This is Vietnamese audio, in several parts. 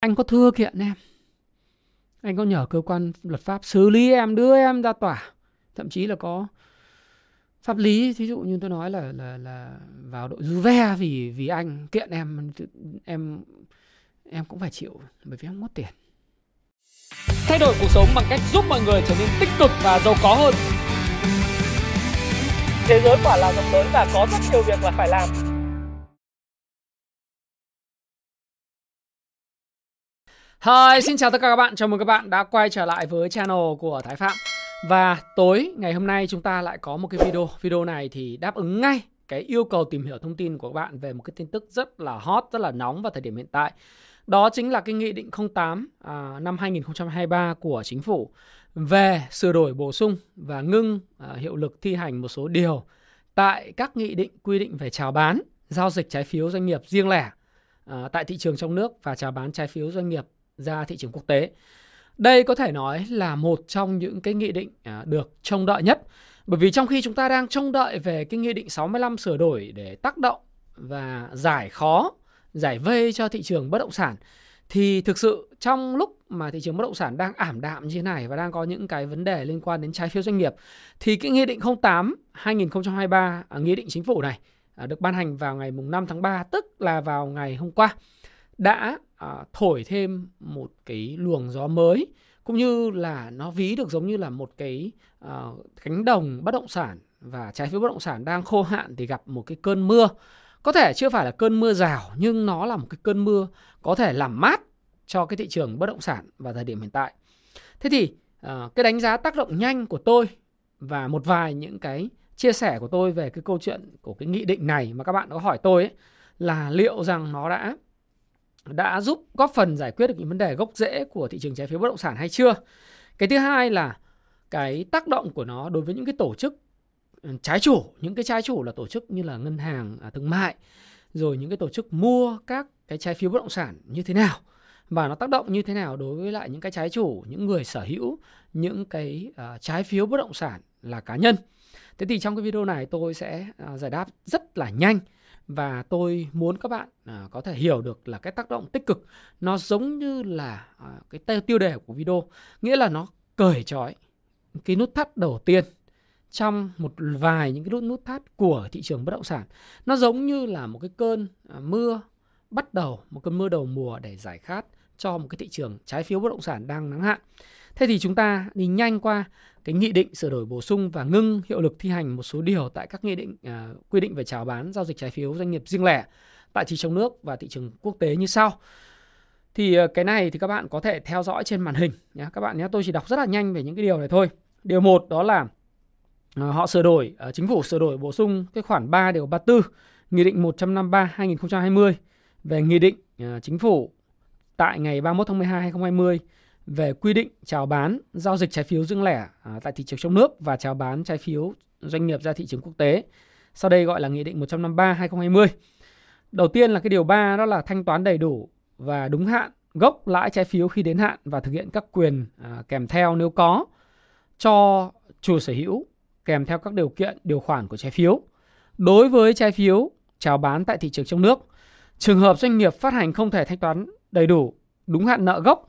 anh có thưa kiện em? Anh có nhờ cơ quan luật pháp xử lý em đưa em ra tòa? Thậm chí là có pháp lý thí dụ như tôi nói là là là vào đội du ve vì vì anh kiện em em em cũng phải chịu bởi vì em mất tiền. Thay đổi cuộc sống bằng cách giúp mọi người trở nên tích cực và giàu có hơn. Thế giới quả là rộng lớn và có rất nhiều việc là phải làm Hi, xin chào tất cả các bạn. Chào mừng các bạn đã quay trở lại với channel của Thái Phạm. Và tối ngày hôm nay chúng ta lại có một cái video. Video này thì đáp ứng ngay cái yêu cầu tìm hiểu thông tin của các bạn về một cái tin tức rất là hot, rất là nóng vào thời điểm hiện tại. Đó chính là cái nghị định 08 à, năm 2023 của chính phủ về sửa đổi bổ sung và ngưng à, hiệu lực thi hành một số điều tại các nghị định quy định về chào bán, giao dịch trái phiếu doanh nghiệp riêng lẻ à, tại thị trường trong nước và chào bán trái phiếu doanh nghiệp ra thị trường quốc tế. Đây có thể nói là một trong những cái nghị định à, được trông đợi nhất. Bởi vì trong khi chúng ta đang trông đợi về cái nghị định 65 sửa đổi để tác động và giải khó, giải vây cho thị trường bất động sản thì thực sự trong lúc mà thị trường bất động sản đang ảm đạm như thế này và đang có những cái vấn đề liên quan đến trái phiếu doanh nghiệp thì cái nghị định 08 2023 à, nghị định chính phủ này à, được ban hành vào ngày mùng 5 tháng 3 tức là vào ngày hôm qua đã à, thổi thêm một cái luồng gió mới cũng như là nó ví được giống như là một cái à, cánh đồng bất động sản và trái phiếu bất động sản đang khô hạn thì gặp một cái cơn mưa. Có thể chưa phải là cơn mưa rào nhưng nó là một cái cơn mưa có thể làm mát cho cái thị trường bất động sản vào thời điểm hiện tại. Thế thì à, cái đánh giá tác động nhanh của tôi và một vài những cái chia sẻ của tôi về cái câu chuyện của cái nghị định này mà các bạn có hỏi tôi ấy, là liệu rằng nó đã đã giúp góp phần giải quyết được những vấn đề gốc rễ của thị trường trái phiếu bất động sản hay chưa. Cái thứ hai là cái tác động của nó đối với những cái tổ chức ừ, trái chủ, những cái trái chủ là tổ chức như là ngân hàng à, thương mại, rồi những cái tổ chức mua các cái trái phiếu bất động sản như thế nào và nó tác động như thế nào đối với lại những cái trái chủ, những người sở hữu những cái uh, trái phiếu bất động sản là cá nhân. Thế thì trong cái video này tôi sẽ uh, giải đáp rất là nhanh và tôi muốn các bạn à, có thể hiểu được là cái tác động tích cực nó giống như là à, cái tiêu đề của video. Nghĩa là nó cởi trói cái nút thắt đầu tiên trong một vài những cái nút nút thắt của thị trường bất động sản. Nó giống như là một cái cơn à, mưa bắt đầu một cơn mưa đầu mùa để giải khát cho một cái thị trường trái phiếu bất động sản đang nắng hạn thế thì chúng ta đi nhanh qua cái nghị định sửa đổi bổ sung và ngưng hiệu lực thi hành một số điều tại các nghị định à, quy định về chào bán giao dịch trái phiếu doanh nghiệp riêng lẻ tại thị trường nước và thị trường quốc tế như sau. Thì à, cái này thì các bạn có thể theo dõi trên màn hình nhé. Các bạn nhé, tôi chỉ đọc rất là nhanh về những cái điều này thôi. Điều 1 đó là à, họ sửa đổi, à, chính phủ sửa đổi bổ sung cái khoản 3 điều 34 Nghị định 153 2020 về nghị định chính phủ tại ngày 31 tháng 12 2020 về quy định chào bán giao dịch trái phiếu riêng lẻ à, tại thị trường trong nước và chào bán trái phiếu doanh nghiệp ra thị trường quốc tế. Sau đây gọi là Nghị định 153 2020. Đầu tiên là cái điều 3 đó là thanh toán đầy đủ và đúng hạn gốc lãi trái phiếu khi đến hạn và thực hiện các quyền à, kèm theo nếu có cho chủ sở hữu kèm theo các điều kiện điều khoản của trái phiếu. Đối với trái phiếu chào bán tại thị trường trong nước, trường hợp doanh nghiệp phát hành không thể thanh toán đầy đủ đúng hạn nợ gốc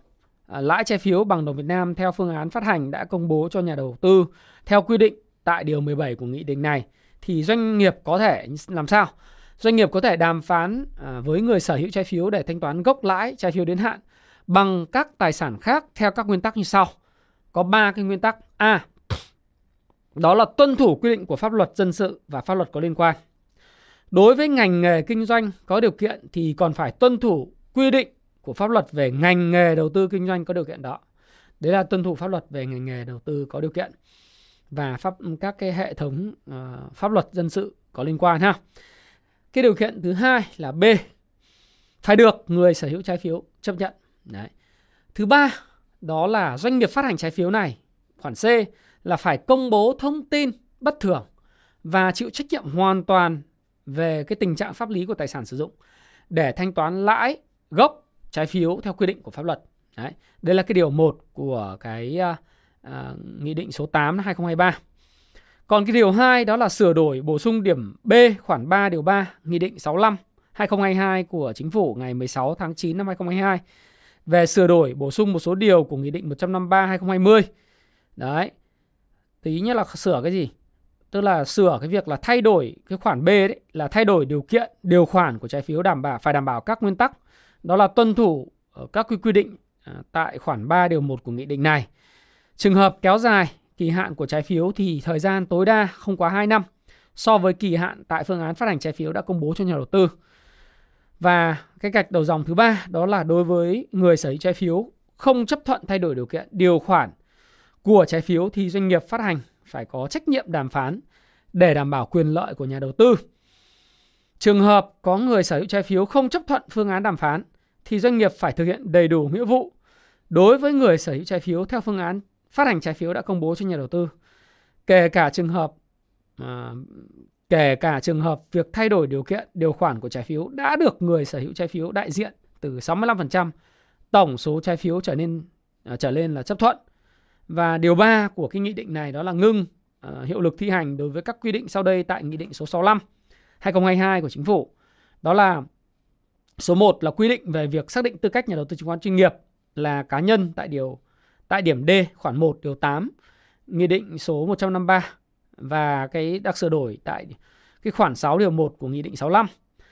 À, lãi trái phiếu bằng đồng Việt Nam theo phương án phát hành đã công bố cho nhà đầu tư theo quy định tại điều 17 của nghị định này thì doanh nghiệp có thể làm sao? Doanh nghiệp có thể đàm phán à, với người sở hữu trái phiếu để thanh toán gốc lãi trái phiếu đến hạn bằng các tài sản khác theo các nguyên tắc như sau. Có 3 cái nguyên tắc. A. Đó là tuân thủ quy định của pháp luật dân sự và pháp luật có liên quan. Đối với ngành nghề kinh doanh có điều kiện thì còn phải tuân thủ quy định của pháp luật về ngành nghề đầu tư kinh doanh có điều kiện đó. Đấy là tuân thủ pháp luật về ngành nghề đầu tư có điều kiện và pháp các cái hệ thống uh, pháp luật dân sự có liên quan ha. Cái điều kiện thứ hai là B phải được người sở hữu trái phiếu chấp nhận. Đấy. Thứ ba đó là doanh nghiệp phát hành trái phiếu này khoản C là phải công bố thông tin bất thường và chịu trách nhiệm hoàn toàn về cái tình trạng pháp lý của tài sản sử dụng để thanh toán lãi gốc trái phiếu theo quy định của pháp luật. Đấy. Đây là cái điều 1 của cái à, à, nghị định số 8 năm 2023. Còn cái điều 2 đó là sửa đổi bổ sung điểm B khoản 3 điều 3 nghị định 65 2022 của chính phủ ngày 16 tháng 9 năm 2022 về sửa đổi bổ sung một số điều của Nghị định 153 2020. Đấy. Tí nhất là sửa cái gì? Tức là sửa cái việc là thay đổi cái khoản B đấy là thay đổi điều kiện, điều khoản của trái phiếu đảm bảo phải đảm bảo các nguyên tắc đó là tuân thủ các quy quy định à, tại khoản 3 điều 1 của nghị định này. Trường hợp kéo dài kỳ hạn của trái phiếu thì thời gian tối đa không quá 2 năm so với kỳ hạn tại phương án phát hành trái phiếu đã công bố cho nhà đầu tư. Và cái gạch đầu dòng thứ ba đó là đối với người sở hữu trái phiếu không chấp thuận thay đổi điều kiện điều khoản của trái phiếu thì doanh nghiệp phát hành phải có trách nhiệm đàm phán để đảm bảo quyền lợi của nhà đầu tư. Trường hợp có người sở hữu trái phiếu không chấp thuận phương án đàm phán thì doanh nghiệp phải thực hiện đầy đủ nghĩa vụ đối với người sở hữu trái phiếu theo phương án phát hành trái phiếu đã công bố cho nhà đầu tư. Kể cả trường hợp à, kể cả trường hợp việc thay đổi điều kiện điều khoản của trái phiếu đã được người sở hữu trái phiếu đại diện từ 65% tổng số trái phiếu trở nên à, trở lên là chấp thuận. Và điều 3 của cái nghị định này đó là ngưng à, hiệu lực thi hành đối với các quy định sau đây tại nghị định số 65 2022 của chính phủ. Đó là số 1 là quy định về việc xác định tư cách nhà đầu tư chứng khoán chuyên nghiệp là cá nhân tại điều tại điểm D khoản 1 điều 8 Nghị định số 153 và cái đặc sửa đổi tại cái khoản 6 điều 1 của Nghị định 65.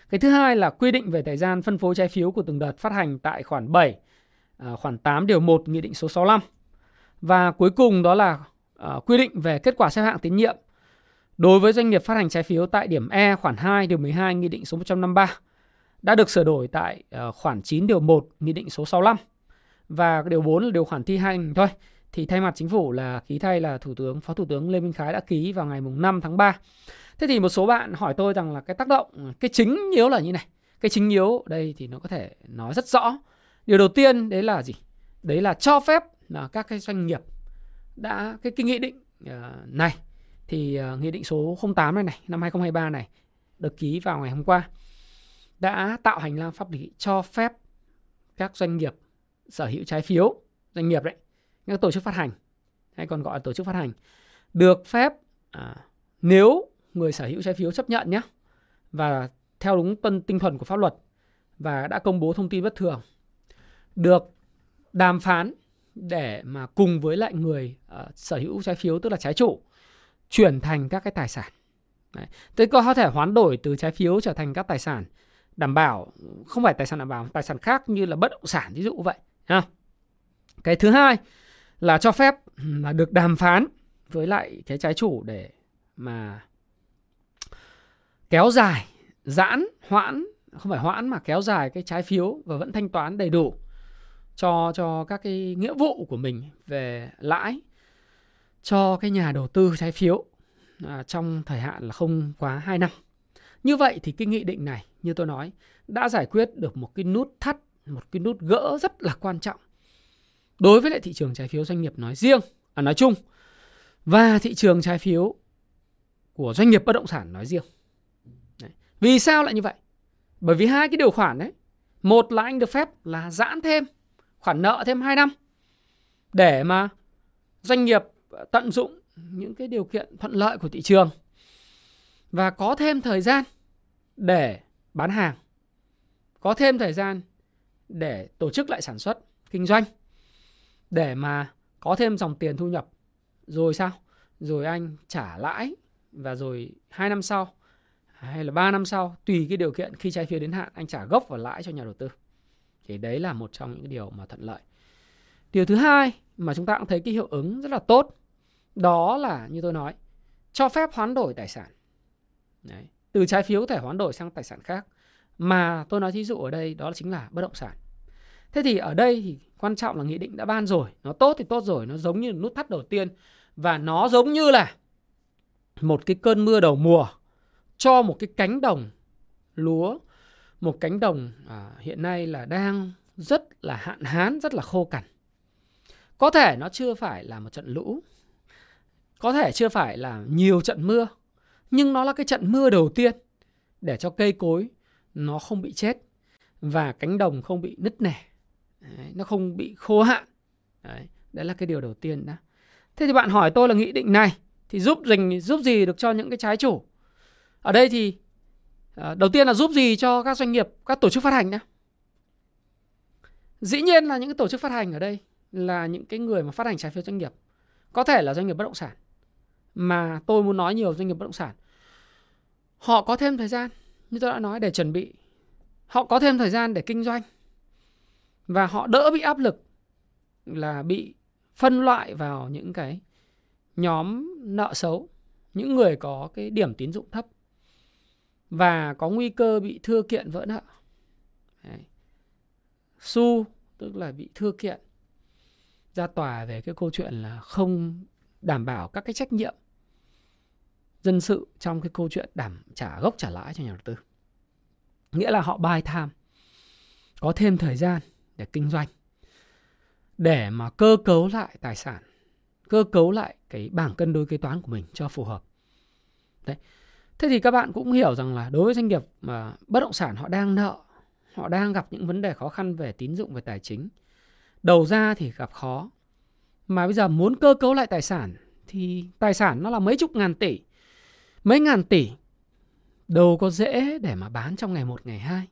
Cái thứ hai là quy định về thời gian phân phối trái phiếu của từng đợt phát hành tại khoản 7 à, khoản 8 điều 1 Nghị định số 65. Và cuối cùng đó là à, quy định về kết quả xếp hạng tín nhiệm đối với doanh nghiệp phát hành trái phiếu tại điểm E khoản 2 điều 12 Nghị định số 153 đã được sửa đổi tại ờ, khoản 9 điều 1 Nghị định số 65 và điều 4 là điều khoản thi hành thôi. Thì thay mặt chính phủ là ký thay là Thủ tướng Phó Thủ tướng Lê Minh Khái đã ký vào ngày mùng 5 tháng 3. Thế thì một số bạn hỏi tôi rằng là cái tác động cái chính yếu là như này. Cái chính yếu đây thì nó có thể nói rất rõ. Điều đầu tiên đấy là gì? Đấy là cho phép là các cái doanh nghiệp đã cái, cái nghị định ờ, này thì uh, nghị định số 08 này này năm 2023 này được ký vào ngày hôm qua đã tạo hành lang pháp lý cho phép các doanh nghiệp sở hữu trái phiếu doanh nghiệp đấy các tổ chức phát hành hay còn gọi là tổ chức phát hành được phép à, nếu người sở hữu trái phiếu chấp nhận nhé và theo đúng tân tinh thuần của pháp luật và đã công bố thông tin bất thường được đàm phán để mà cùng với lại người uh, sở hữu trái phiếu tức là trái chủ chuyển thành các cái tài sản. Đấy. Thế có thể hoán đổi từ trái phiếu trở thành các tài sản đảm bảo không phải tài sản đảm bảo tài sản khác như là bất động sản ví dụ vậy ha. Cái thứ hai là cho phép là được đàm phán với lại cái trái chủ để mà kéo dài, giãn, hoãn, không phải hoãn mà kéo dài cái trái phiếu và vẫn thanh toán đầy đủ cho cho các cái nghĩa vụ của mình về lãi cho cái nhà đầu tư trái phiếu à, trong thời hạn là không quá 2 năm. Như vậy thì cái nghị định này như tôi nói đã giải quyết được một cái nút thắt, một cái nút gỡ rất là quan trọng đối với lại thị trường trái phiếu doanh nghiệp nói riêng, à nói chung và thị trường trái phiếu của doanh nghiệp bất động sản nói riêng. Đấy. Vì sao lại như vậy? Bởi vì hai cái điều khoản đấy, một là anh được phép là giãn thêm khoản nợ thêm 2 năm để mà doanh nghiệp tận dụng những cái điều kiện thuận lợi của thị trường và có thêm thời gian để bán hàng, có thêm thời gian để tổ chức lại sản xuất, kinh doanh để mà có thêm dòng tiền thu nhập. Rồi sao? Rồi anh trả lãi và rồi 2 năm sau hay là 3 năm sau tùy cái điều kiện khi trái phiếu đến hạn anh trả gốc và lãi cho nhà đầu tư. Thì đấy là một trong những cái điều mà thuận lợi. Điều thứ hai mà chúng ta cũng thấy cái hiệu ứng rất là tốt đó là như tôi nói cho phép hoán đổi tài sản. Đấy. Từ trái phiếu có thể hoán đổi sang tài sản khác. Mà tôi nói thí dụ ở đây đó chính là bất động sản. Thế thì ở đây thì quan trọng là nghị định đã ban rồi. Nó tốt thì tốt rồi. Nó giống như nút thắt đầu tiên. Và nó giống như là một cái cơn mưa đầu mùa cho một cái cánh đồng lúa. Một cánh đồng à, hiện nay là đang rất là hạn hán, rất là khô cằn. Có thể nó chưa phải là một trận lũ. Có thể chưa phải là nhiều trận mưa. Nhưng nó là cái trận mưa đầu tiên để cho cây cối nó không bị chết và cánh đồng không bị nứt nẻ Đấy, nó không bị khô hạn đấy, đấy là cái điều đầu tiên đó thế thì bạn hỏi tôi là nghị định này thì giúp dành giúp gì được cho những cái trái chủ ở đây thì ờ, đầu tiên là giúp gì cho các doanh nghiệp các tổ chức phát hành nhá Dĩ nhiên là những cái tổ chức phát hành ở đây là những cái người mà phát hành trái phiếu doanh nghiệp. Có thể là doanh nghiệp bất động sản. Mà tôi muốn nói nhiều doanh nghiệp bất động sản. Họ có thêm thời gian, như tôi đã nói, để chuẩn bị. Họ có thêm thời gian để kinh doanh. Và họ đỡ bị áp lực là bị phân loại vào những cái nhóm nợ xấu. Những người có cái điểm tín dụng thấp. Và có nguy cơ bị thưa kiện vỡ nợ. Đấy. Su tức là bị thưa kiện ra tòa về cái câu chuyện là không đảm bảo các cái trách nhiệm dân sự trong cái câu chuyện đảm trả gốc trả lãi cho nhà đầu tư. Nghĩa là họ buy time, có thêm thời gian để kinh doanh, để mà cơ cấu lại tài sản, cơ cấu lại cái bảng cân đối kế toán của mình cho phù hợp. Đấy. Thế thì các bạn cũng hiểu rằng là đối với doanh nghiệp mà bất động sản họ đang nợ, họ đang gặp những vấn đề khó khăn về tín dụng về tài chính. Đầu ra thì gặp khó. Mà bây giờ muốn cơ cấu lại tài sản thì tài sản nó là mấy chục ngàn tỷ. Mấy ngàn tỷ đâu có dễ để mà bán trong ngày một ngày hai.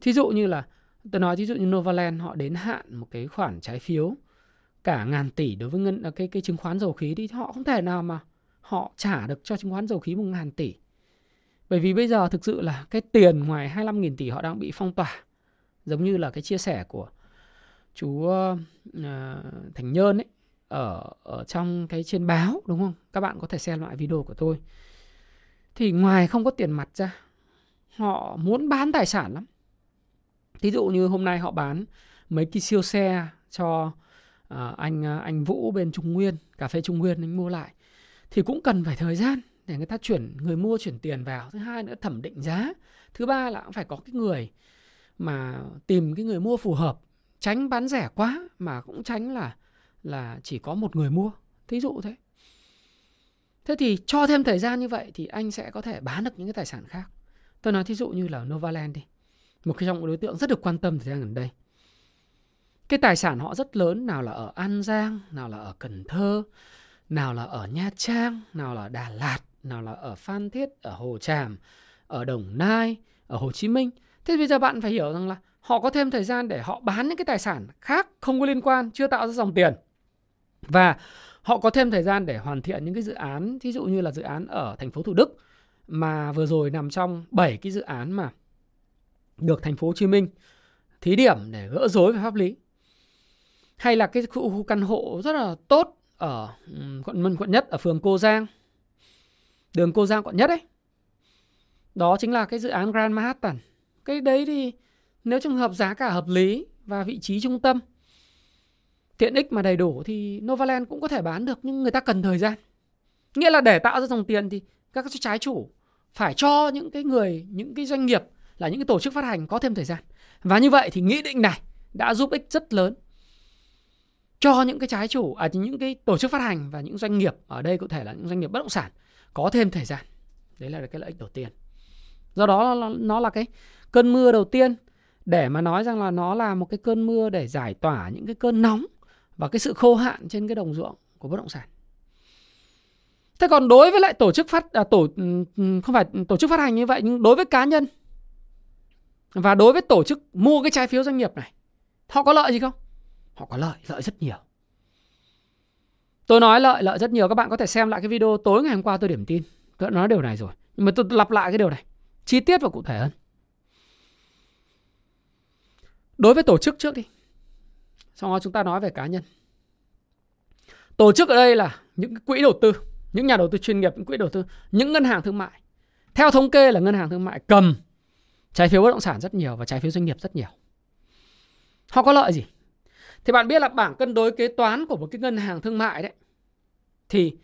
Thí dụ như là tôi nói thí dụ như Novaland họ đến hạn một cái khoản trái phiếu cả ngàn tỷ đối với ngân à, cái cái chứng khoán dầu khí đi họ không thể nào mà họ trả được cho chứng khoán dầu khí một ngàn tỷ. Bởi vì bây giờ thực sự là cái tiền ngoài 25.000 tỷ họ đang bị phong tỏa. Giống như là cái chia sẻ của chú uh, Thành Nhơn ấy ở ở trong cái trên báo đúng không? Các bạn có thể xem lại video của tôi. Thì ngoài không có tiền mặt ra, họ muốn bán tài sản lắm. Thí dụ như hôm nay họ bán mấy cái siêu xe cho uh, anh à, anh Vũ bên Trung Nguyên, cà phê Trung Nguyên anh mua lại thì cũng cần phải thời gian để người ta chuyển người mua chuyển tiền vào thứ hai nữa thẩm định giá thứ ba là cũng phải có cái người mà tìm cái người mua phù hợp tránh bán rẻ quá mà cũng tránh là là chỉ có một người mua thí dụ thế thế thì cho thêm thời gian như vậy thì anh sẽ có thể bán được những cái tài sản khác tôi nói thí dụ như là Novaland đi một cái trong đối tượng rất được quan tâm thời gian gần đây cái tài sản họ rất lớn nào là ở An Giang nào là ở Cần Thơ nào là ở Nha Trang nào là Đà Lạt nào là ở Phan Thiết, ở Hồ Tràm, ở Đồng Nai, ở Hồ Chí Minh. Thế bây giờ bạn phải hiểu rằng là họ có thêm thời gian để họ bán những cái tài sản khác không có liên quan, chưa tạo ra dòng tiền. Và họ có thêm thời gian để hoàn thiện những cái dự án, thí dụ như là dự án ở thành phố Thủ Đức mà vừa rồi nằm trong 7 cái dự án mà được thành phố Hồ Chí Minh thí điểm để gỡ rối về pháp lý. Hay là cái khu căn hộ rất là tốt ở quận quận nhất ở phường Cô Giang đường Cô Giang quận nhất ấy. Đó chính là cái dự án Grand Manhattan. Cái đấy thì nếu trường hợp giá cả hợp lý và vị trí trung tâm tiện ích mà đầy đủ thì Novaland cũng có thể bán được nhưng người ta cần thời gian. Nghĩa là để tạo ra dòng tiền thì các trái chủ phải cho những cái người, những cái doanh nghiệp là những cái tổ chức phát hành có thêm thời gian. Và như vậy thì nghị định này đã giúp ích rất lớn cho những cái trái chủ à những cái tổ chức phát hành và những doanh nghiệp ở đây có thể là những doanh nghiệp bất động sản có thêm thời gian đấy là cái lợi ích đầu tiên do đó nó là cái cơn mưa đầu tiên để mà nói rằng là nó là một cái cơn mưa để giải tỏa những cái cơn nóng và cái sự khô hạn trên cái đồng ruộng của bất động sản thế còn đối với lại tổ chức phát à, tổ ừ, ừ, không phải tổ chức phát hành như vậy nhưng đối với cá nhân và đối với tổ chức mua cái trái phiếu doanh nghiệp này họ có lợi gì không họ có lợi lợi rất nhiều Tôi nói lợi lợi rất nhiều các bạn có thể xem lại cái video tối ngày hôm qua tôi điểm tin. Tôi đã nói điều này rồi. Nhưng mà tôi lặp lại cái điều này. Chi tiết và cụ thể hơn. Đối với tổ chức trước đi. Sau đó chúng ta nói về cá nhân. Tổ chức ở đây là những quỹ đầu tư, những nhà đầu tư chuyên nghiệp, những quỹ đầu tư, những ngân hàng thương mại. Theo thống kê là ngân hàng thương mại cầm trái phiếu bất động sản rất nhiều và trái phiếu doanh nghiệp rất nhiều. Họ có lợi gì? Thì bạn biết là bảng cân đối kế toán của một cái ngân hàng thương mại đấy thì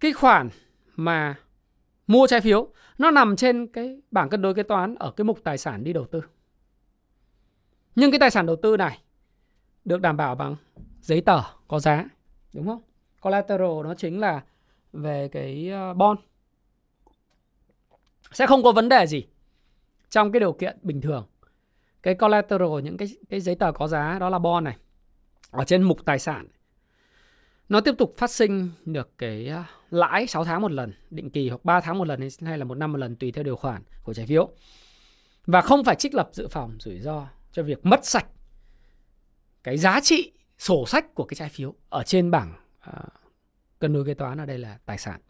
cái khoản mà mua trái phiếu nó nằm trên cái bảng cân đối kế toán ở cái mục tài sản đi đầu tư. Nhưng cái tài sản đầu tư này được đảm bảo bằng giấy tờ có giá, đúng không? Collateral nó chính là về cái ờ, bond. Sẽ không có vấn đề gì trong cái điều kiện bình thường. Cái collateral những cái cái giấy tờ có giá đó là bond này ở trên mục tài sản nó tiếp tục phát sinh được cái ờ, lãi 6 tháng một lần, định kỳ hoặc 3 tháng một lần hay là một năm một lần tùy theo điều khoản của trái phiếu. Và không phải trích lập dự phòng rủi ro cho việc mất sạch cái giá trị sổ sách của cái trái phiếu ở trên bảng à, cân đối kế toán ở đây là tài sản.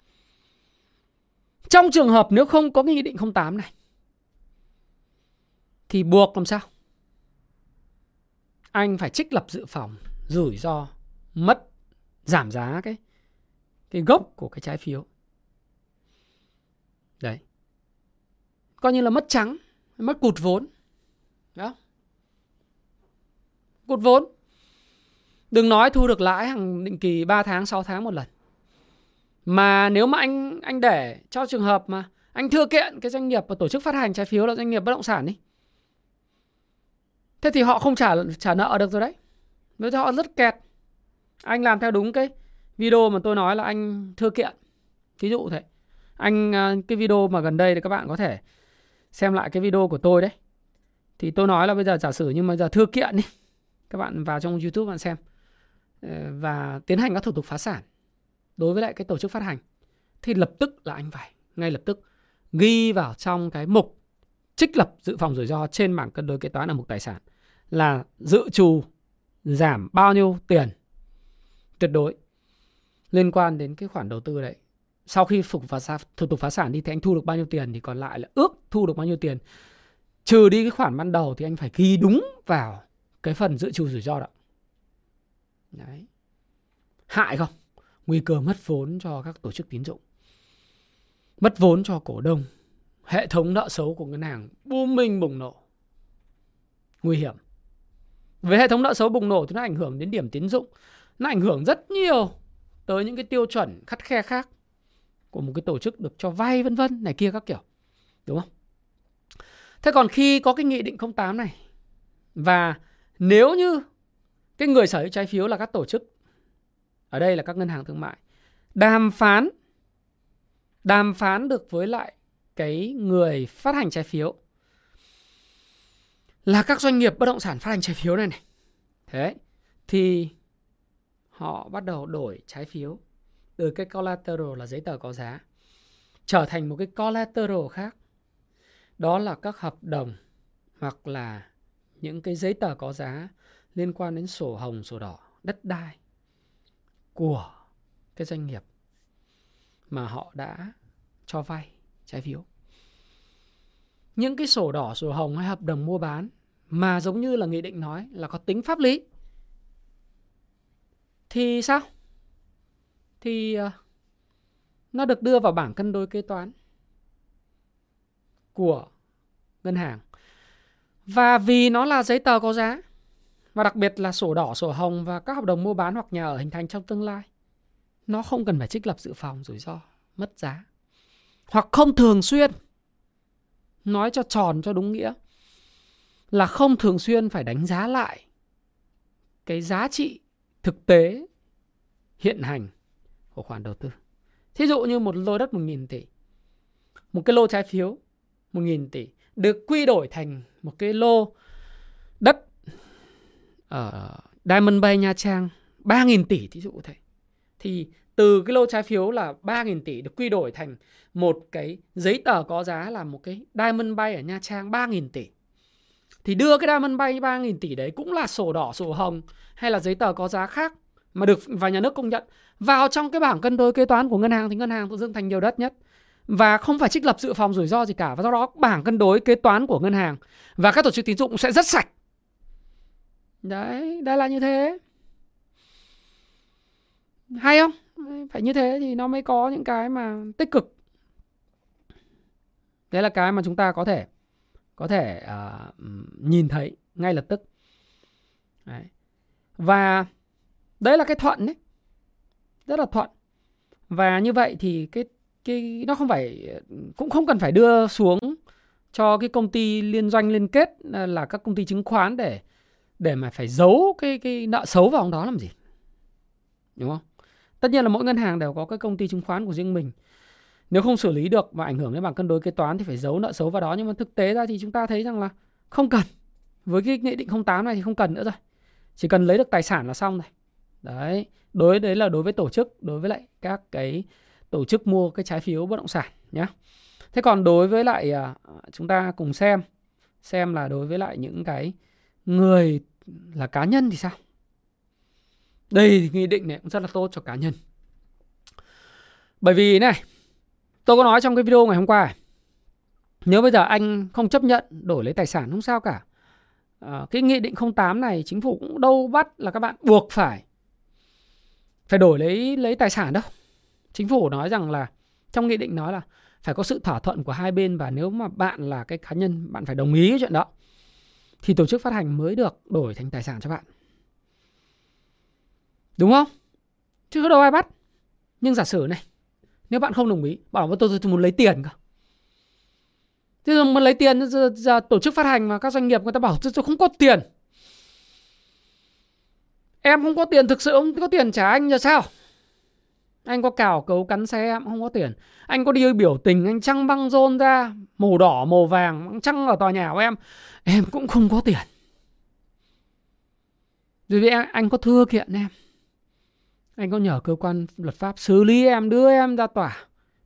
Trong trường hợp nếu không có cái nghị định 08 này thì buộc làm sao? Anh phải trích lập dự phòng rủi ro mất giảm giá cái cái gốc của cái trái phiếu. Đấy. Coi như là mất trắng, mất cụt vốn. Đó cột vốn. Đừng nói thu được lãi hàng định kỳ 3 tháng, 6 tháng một lần. Mà nếu mà anh anh để cho trường hợp mà anh thưa kiện cái doanh nghiệp và tổ chức phát hành trái phiếu là doanh nghiệp bất động sản đi. Thế thì họ không trả trả nợ được rồi đấy. Với họ rất kẹt. Anh làm theo đúng cái video mà tôi nói là anh thưa kiện. Ví dụ thế. Anh à, cái video mà gần đây thì các bạn có thể xem lại cái video của tôi đấy. Thì tôi nói là bây giờ giả sử nhưng mà giờ thưa kiện đi. Các bạn vào trong YouTube bạn xem. Ờ, và tiến hành các thủ tục phá sản đối với lại cái tổ chức phát hành thì lập tức là anh phải, ngay lập tức, ghi vào trong cái mục trích lập dự phòng rủi ro trên bảng cân đối kế toán ở mục tài sản là dự trù giảm bao nhiêu tiền tuyệt đối liên quan đến cái khoản đầu tư đấy. Sau khi phục và thủ tục phá sản đi thì anh thu được bao nhiêu tiền, thì còn lại là ước thu được bao nhiêu tiền. Trừ đi cái khoản ban đầu thì anh phải ghi đúng vào cái phần dự trù rủi ro đó. Đấy. Hại không? Nguy cơ mất vốn cho các tổ chức tín dụng. Mất vốn cho cổ đông. Hệ thống nợ xấu của ngân hàng bùng minh bùng nổ. Nguy hiểm. Với hệ thống nợ xấu bùng nổ thì nó ảnh hưởng đến điểm tín dụng. Nó ảnh hưởng rất nhiều tới những cái tiêu chuẩn khắt khe khác của một cái tổ chức được cho vay vân vân này kia các kiểu. Đúng không? Thế còn khi có cái nghị định 08 này và nếu như cái người sở hữu trái phiếu là các tổ chức, ở đây là các ngân hàng thương mại, đàm phán đàm phán được với lại cái người phát hành trái phiếu là các doanh nghiệp bất động sản phát hành trái phiếu này này. Thế thì họ bắt đầu đổi trái phiếu từ cái collateral là giấy tờ có giá trở thành một cái collateral khác. Đó là các hợp đồng hoặc là những cái giấy tờ có giá liên quan đến sổ hồng sổ đỏ đất đai của cái doanh nghiệp mà họ đã cho vay trái phiếu. Những cái sổ đỏ, sổ hồng hay hợp đồng mua bán mà giống như là nghị định nói là có tính pháp lý thì sao? Thì ờ, nó được đưa vào bảng cân đối kế toán của ngân hàng. Và vì nó là giấy tờ có giá và đặc biệt là sổ đỏ, sổ hồng và các hợp đồng mua bán hoặc nhà ở hình thành trong tương lai. Nó không cần phải trích lập dự phòng rủi ro, mất giá. Hoặc không thường xuyên. Nói cho tròn cho đúng nghĩa. Là không thường xuyên phải đánh giá lại cái giá trị thực tế hiện hành của khoản đầu tư. Thí dụ như một lô đất 1.000 tỷ. Một cái lô trái phiếu 1.000 tỷ được quy đổi thành một cái lô đất ở Diamond Bay Nha Trang 3.000 tỷ thí dụ thế. Thì từ cái lô trái phiếu là 3.000 tỷ được quy đổi thành một cái giấy tờ có giá là một cái Diamond Bay ở Nha Trang 3.000 tỷ. Thì đưa cái Diamond Bay 3.000 tỷ đấy cũng là sổ đỏ, sổ hồng hay là giấy tờ có giá khác mà được và nhà nước công nhận vào trong cái bảng cân đối kế toán của ngân hàng thì ngân hàng tự dưng thành nhiều đất nhất và không phải trích lập dự phòng rủi ro gì cả. Và do đó bảng cân đối kế toán của ngân hàng và các tổ chức tín dụng sẽ rất sạch. Đấy đây là như thế. Hay không? Phải như thế thì nó mới có những cái mà tích cực. Đấy là cái mà chúng ta có thể có thể uh, nhìn thấy ngay lập tức. Đấy. và đấy là cái thuận đấy rất là thuận. Và như vậy thì cái cái, nó không phải, cũng không cần phải đưa xuống cho cái công ty liên doanh liên kết à, là các công ty chứng khoán để để mà phải giấu cái cái nợ xấu vào đó làm gì? Đúng không? Tất nhiên là mỗi ngân hàng đều có cái công ty chứng khoán của riêng mình. Nếu không xử lý được và ảnh hưởng đến bảng cân đối kế toán thì phải giấu nợ xấu vào đó, nhưng mà thực tế ra thì chúng ta thấy rằng là không cần. Với cái nghị định 08 này thì không cần nữa rồi. Chỉ cần lấy được tài sản là xong rồi đấy, đối, đấy là đối với tổ chức, đối với lại các cái tổ chức mua cái trái phiếu bất động sản nhé thế còn đối với lại à, chúng ta cùng xem xem là đối với lại những cái người là cá nhân thì sao? Đây thì nghị định này cũng rất là tốt cho cá nhân. Bởi vì này tôi có nói trong cái video ngày hôm qua nếu bây giờ anh không chấp nhận đổi lấy tài sản không sao cả à, cái nghị định 08 này chính phủ cũng đâu bắt là các bạn buộc phải phải đổi lấy lấy tài sản đâu chính phủ nói rằng là trong nghị định nói là phải có sự thỏa thuận của hai bên và nếu mà bạn là cái cá nhân bạn phải đồng ý cái chuyện đó thì tổ chức phát hành mới được đổi thành tài sản cho bạn. Đúng không? Chứ có đâu ai bắt. Nhưng giả sử này nếu bạn không đồng ý bảo tôi, tôi, tôi muốn lấy tiền cơ. Thế rồi muốn lấy tiền giờ, giờ tổ chức phát hành mà các doanh nghiệp người ta bảo tôi, tôi không có tiền. Em không có tiền thực sự không có tiền trả anh giờ sao? Anh có cào cấu cắn xe em không có tiền. Anh có đi biểu tình, anh trăng băng rôn ra, màu đỏ, màu vàng trăng ở tòa nhà của em. Em cũng không có tiền. Vì vậy, anh có thưa kiện em. Anh có nhờ cơ quan luật pháp xử lý em, đưa em ra tòa.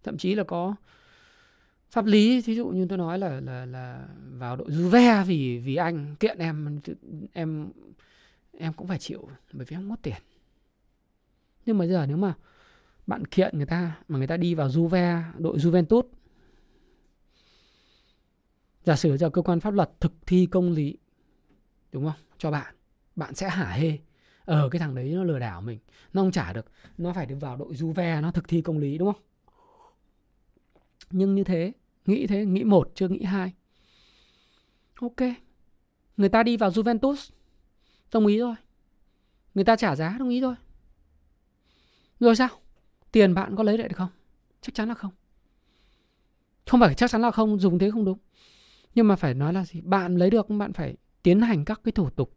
Thậm chí là có pháp lý, thí dụ như tôi nói là là là vào đội du ve vì vì anh kiện em. Em em cũng phải chịu, bởi vì em không có tiền. Nhưng mà giờ nếu mà bạn kiện người ta mà người ta đi vào Juve đội Juventus. Giả sử giờ cơ quan pháp luật thực thi công lý đúng không? Cho bạn bạn sẽ hả hê. Ở ờ, cái thằng đấy nó lừa đảo mình nó không trả được nó phải được vào đội Juve nó thực thi công lý đúng không? Nhưng như thế nghĩ thế nghĩ một chưa nghĩ hai. Ok người ta đi vào Juventus đồng ý rồi. Người ta trả giá đồng ý rồi. Rồi sao? Tiền bạn có lấy lại được không? Chắc chắn là không. Không phải chắc chắn là không, dùng thế không đúng. Nhưng mà phải nói là gì? Bạn lấy được, bạn phải tiến hành các cái thủ tục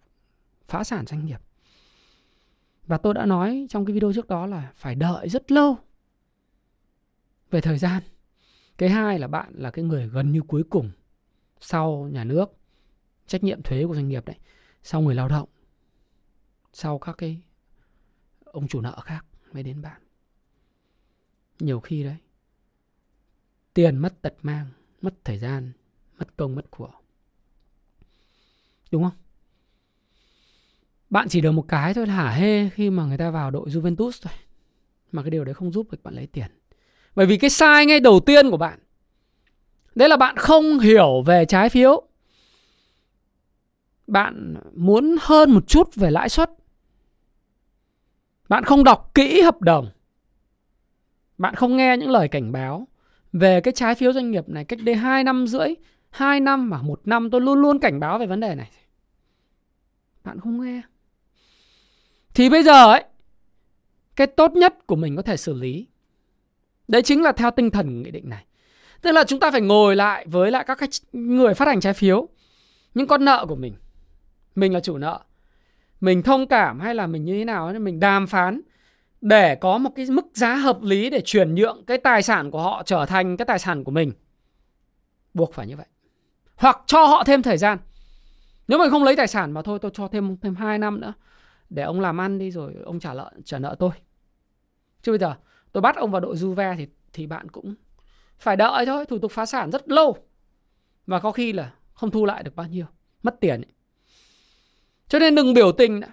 phá sản doanh nghiệp. Và tôi đã nói trong cái video trước đó là phải đợi rất lâu về thời gian. Cái hai là bạn là cái người gần như cuối cùng sau nhà nước, trách nhiệm thuế của doanh nghiệp đấy, sau người lao động, sau các cái ông chủ nợ khác mới đến bạn nhiều khi đấy. Tiền mất tật mang, mất thời gian, mất công, mất của. Đúng không? Bạn chỉ được một cái thôi là hả hê khi mà người ta vào đội Juventus thôi. Mà cái điều đấy không giúp được bạn lấy tiền. Bởi vì cái sai ngay đầu tiên của bạn, đấy là bạn không hiểu về trái phiếu. Bạn muốn hơn một chút về lãi suất. Bạn không đọc kỹ hợp đồng bạn không nghe những lời cảnh báo về cái trái phiếu doanh nghiệp này cách đây 2 năm rưỡi, 2 năm mà một năm tôi luôn luôn cảnh báo về vấn đề này. Bạn không nghe. Thì bây giờ ấy, cái tốt nhất của mình có thể xử lý. Đấy chính là theo tinh thần nghị định này. Tức là chúng ta phải ngồi lại với lại các cái người phát hành trái phiếu, những con nợ của mình. Mình là chủ nợ. Mình thông cảm hay là mình như thế nào mình đàm phán để có một cái mức giá hợp lý để chuyển nhượng cái tài sản của họ trở thành cái tài sản của mình. Buộc phải như vậy. Hoặc cho họ thêm thời gian. Nếu mình không lấy tài sản mà thôi tôi cho thêm thêm 2 năm nữa để ông làm ăn đi rồi ông trả nợ trả nợ tôi. Chứ bây giờ tôi bắt ông vào đội Juve thì thì bạn cũng phải đợi thôi, thủ tục phá sản rất lâu. Và có khi là không thu lại được bao nhiêu, mất tiền ấy. Cho nên đừng biểu tình nữa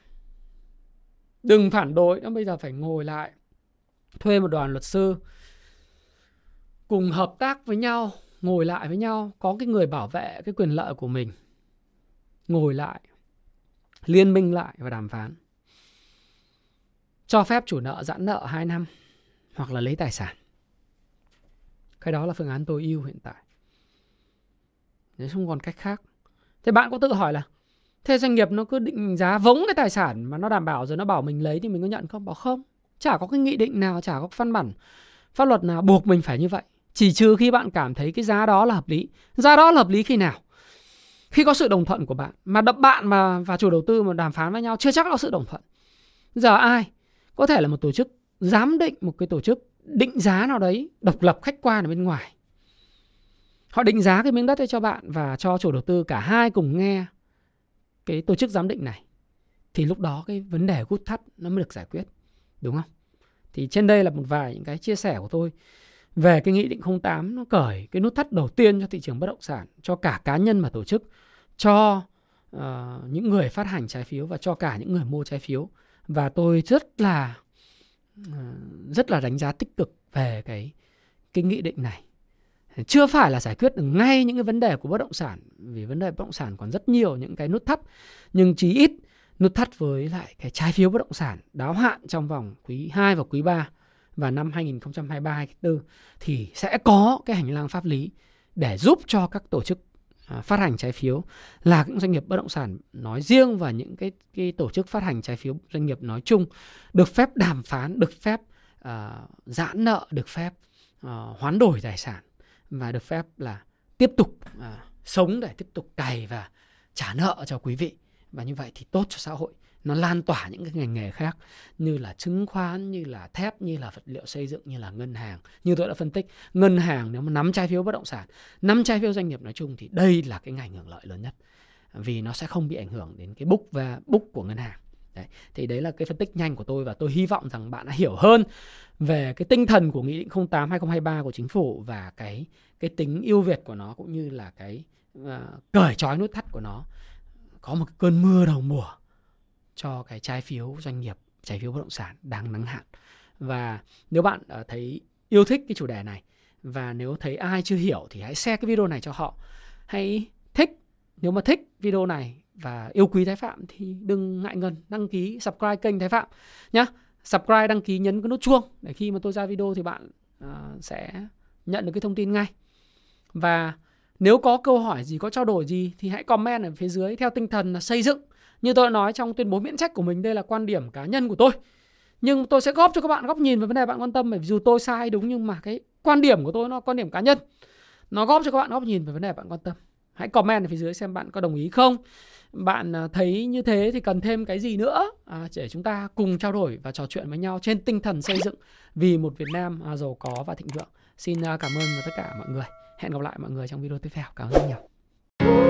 đừng phản đối nó bây giờ phải ngồi lại, thuê một đoàn luật sư cùng hợp tác với nhau, ngồi lại với nhau, có cái người bảo vệ cái quyền lợi của mình. Ngồi lại, liên minh lại và đàm phán. Cho phép chủ nợ giãn nợ 2 năm, hoặc là lấy tài sản. Cái đó là phương án tối ưu hiện tại. Nếu không còn cách khác. Thế bạn có tự hỏi là Thế doanh nghiệp nó cứ định giá vống cái tài sản mà nó đảm bảo rồi nó bảo mình lấy thì mình có nhận không? Bảo không. Chả có cái nghị định nào, chả có văn bản pháp luật nào buộc mình phải như vậy. Chỉ trừ khi bạn cảm thấy cái giá đó là hợp lý. Giá đó là hợp lý khi nào? Khi có sự đồng thuận của bạn. Mà đập bạn mà và chủ đầu tư mà đàm phán với nhau chưa chắc có sự đồng thuận. Giờ ai? Có thể là một tổ chức giám định một cái tổ chức định giá nào đấy độc lập khách quan ở bên ngoài. Họ định giá cái miếng đất cho bạn và cho chủ đầu tư cả hai cùng nghe cái tổ chức giám định này thì lúc đó cái vấn đề gút thắt nó mới được giải quyết đúng không? Thì trên đây là một vài những cái chia sẻ của tôi về cái nghị định 08 nó cởi cái nút thắt đầu tiên cho thị trường bất động sản cho cả cá nhân và tổ chức cho uh, những người phát hành trái phiếu và cho cả những người mua trái phiếu. Và tôi rất là uh, rất là đánh giá tích cực về cái cái nghị định này chưa phải là giải quyết được ngay những cái vấn đề của bất động sản vì vấn đề bất động sản còn rất nhiều những cái nút thắt nhưng chí ít nút thắt với lại cái trái phiếu bất động sản đáo hạn trong vòng quý 2 và quý 3 và năm 2023 2024 thì sẽ có cái hành lang pháp lý để giúp cho các tổ chức à, phát hành trái phiếu là những doanh nghiệp bất động sản nói riêng và những cái cái tổ chức phát hành trái phiếu doanh nghiệp nói chung được phép đàm phán, được phép uh, giãn nợ, được phép uh, hoán đổi tài sản và được phép là tiếp tục à, sống để tiếp tục cày và trả nợ cho quý vị. Và như vậy thì tốt cho xã hội. Nó lan tỏa những cái ngành nghề khác như là chứng khoán như là thép như là vật liệu xây dựng như là ngân hàng. Như tôi đã phân tích ngân hàng nếu mà nắm trái phiếu bất động sản nắm trái phiếu doanh nghiệp nói chung thì đây là cái ngành hưởng lợi lớn nhất. Vì nó sẽ không bị ảnh hưởng đến cái book và book của ngân hàng đấy thì đấy là cái phân tích nhanh của tôi và tôi hy vọng rằng bạn đã hiểu hơn về cái tinh thần của nghị định 08 2023 của chính phủ và cái cái tính ưu việt của nó cũng như là cái uh, cởi trói nút thắt của nó. Có một cơn mưa đầu mùa cho cái trái phiếu doanh nghiệp trái phiếu bất động sản đang nắng hạn. Và nếu bạn uh, thấy yêu thích cái chủ đề này và nếu thấy ai chưa hiểu thì hãy share cái video này cho họ. Hãy thích nếu mà thích video này và yêu quý Thái Phạm thì đừng ngại ngần đăng ký subscribe kênh Thái Phạm nhá. Subscribe đăng ký nhấn cái nút chuông để khi mà tôi ra video thì bạn uh, sẽ nhận được cái thông tin ngay. Và nếu có câu hỏi gì có trao đổi gì thì hãy comment ở phía dưới theo tinh thần là xây dựng. Như tôi đã nói trong tuyên bố miễn trách của mình đây là quan điểm cá nhân của tôi. Nhưng tôi sẽ góp cho các bạn góc nhìn về vấn đề bạn quan tâm bởi vì dù tôi sai đúng nhưng mà cái quan điểm của tôi nó quan điểm cá nhân. Nó góp cho các bạn góc nhìn về vấn đề bạn quan tâm hãy comment ở phía dưới xem bạn có đồng ý không. Bạn à, thấy như thế thì cần thêm cái gì nữa? À, để chúng ta cùng trao đổi và trò chuyện với nhau trên tinh thần xây dựng vì một Việt Nam à, giàu có và thịnh vượng. Xin à, cảm ơn tất cả mọi người. Hẹn gặp lại mọi người trong video tiếp theo. Cảm ơn rất nhiều.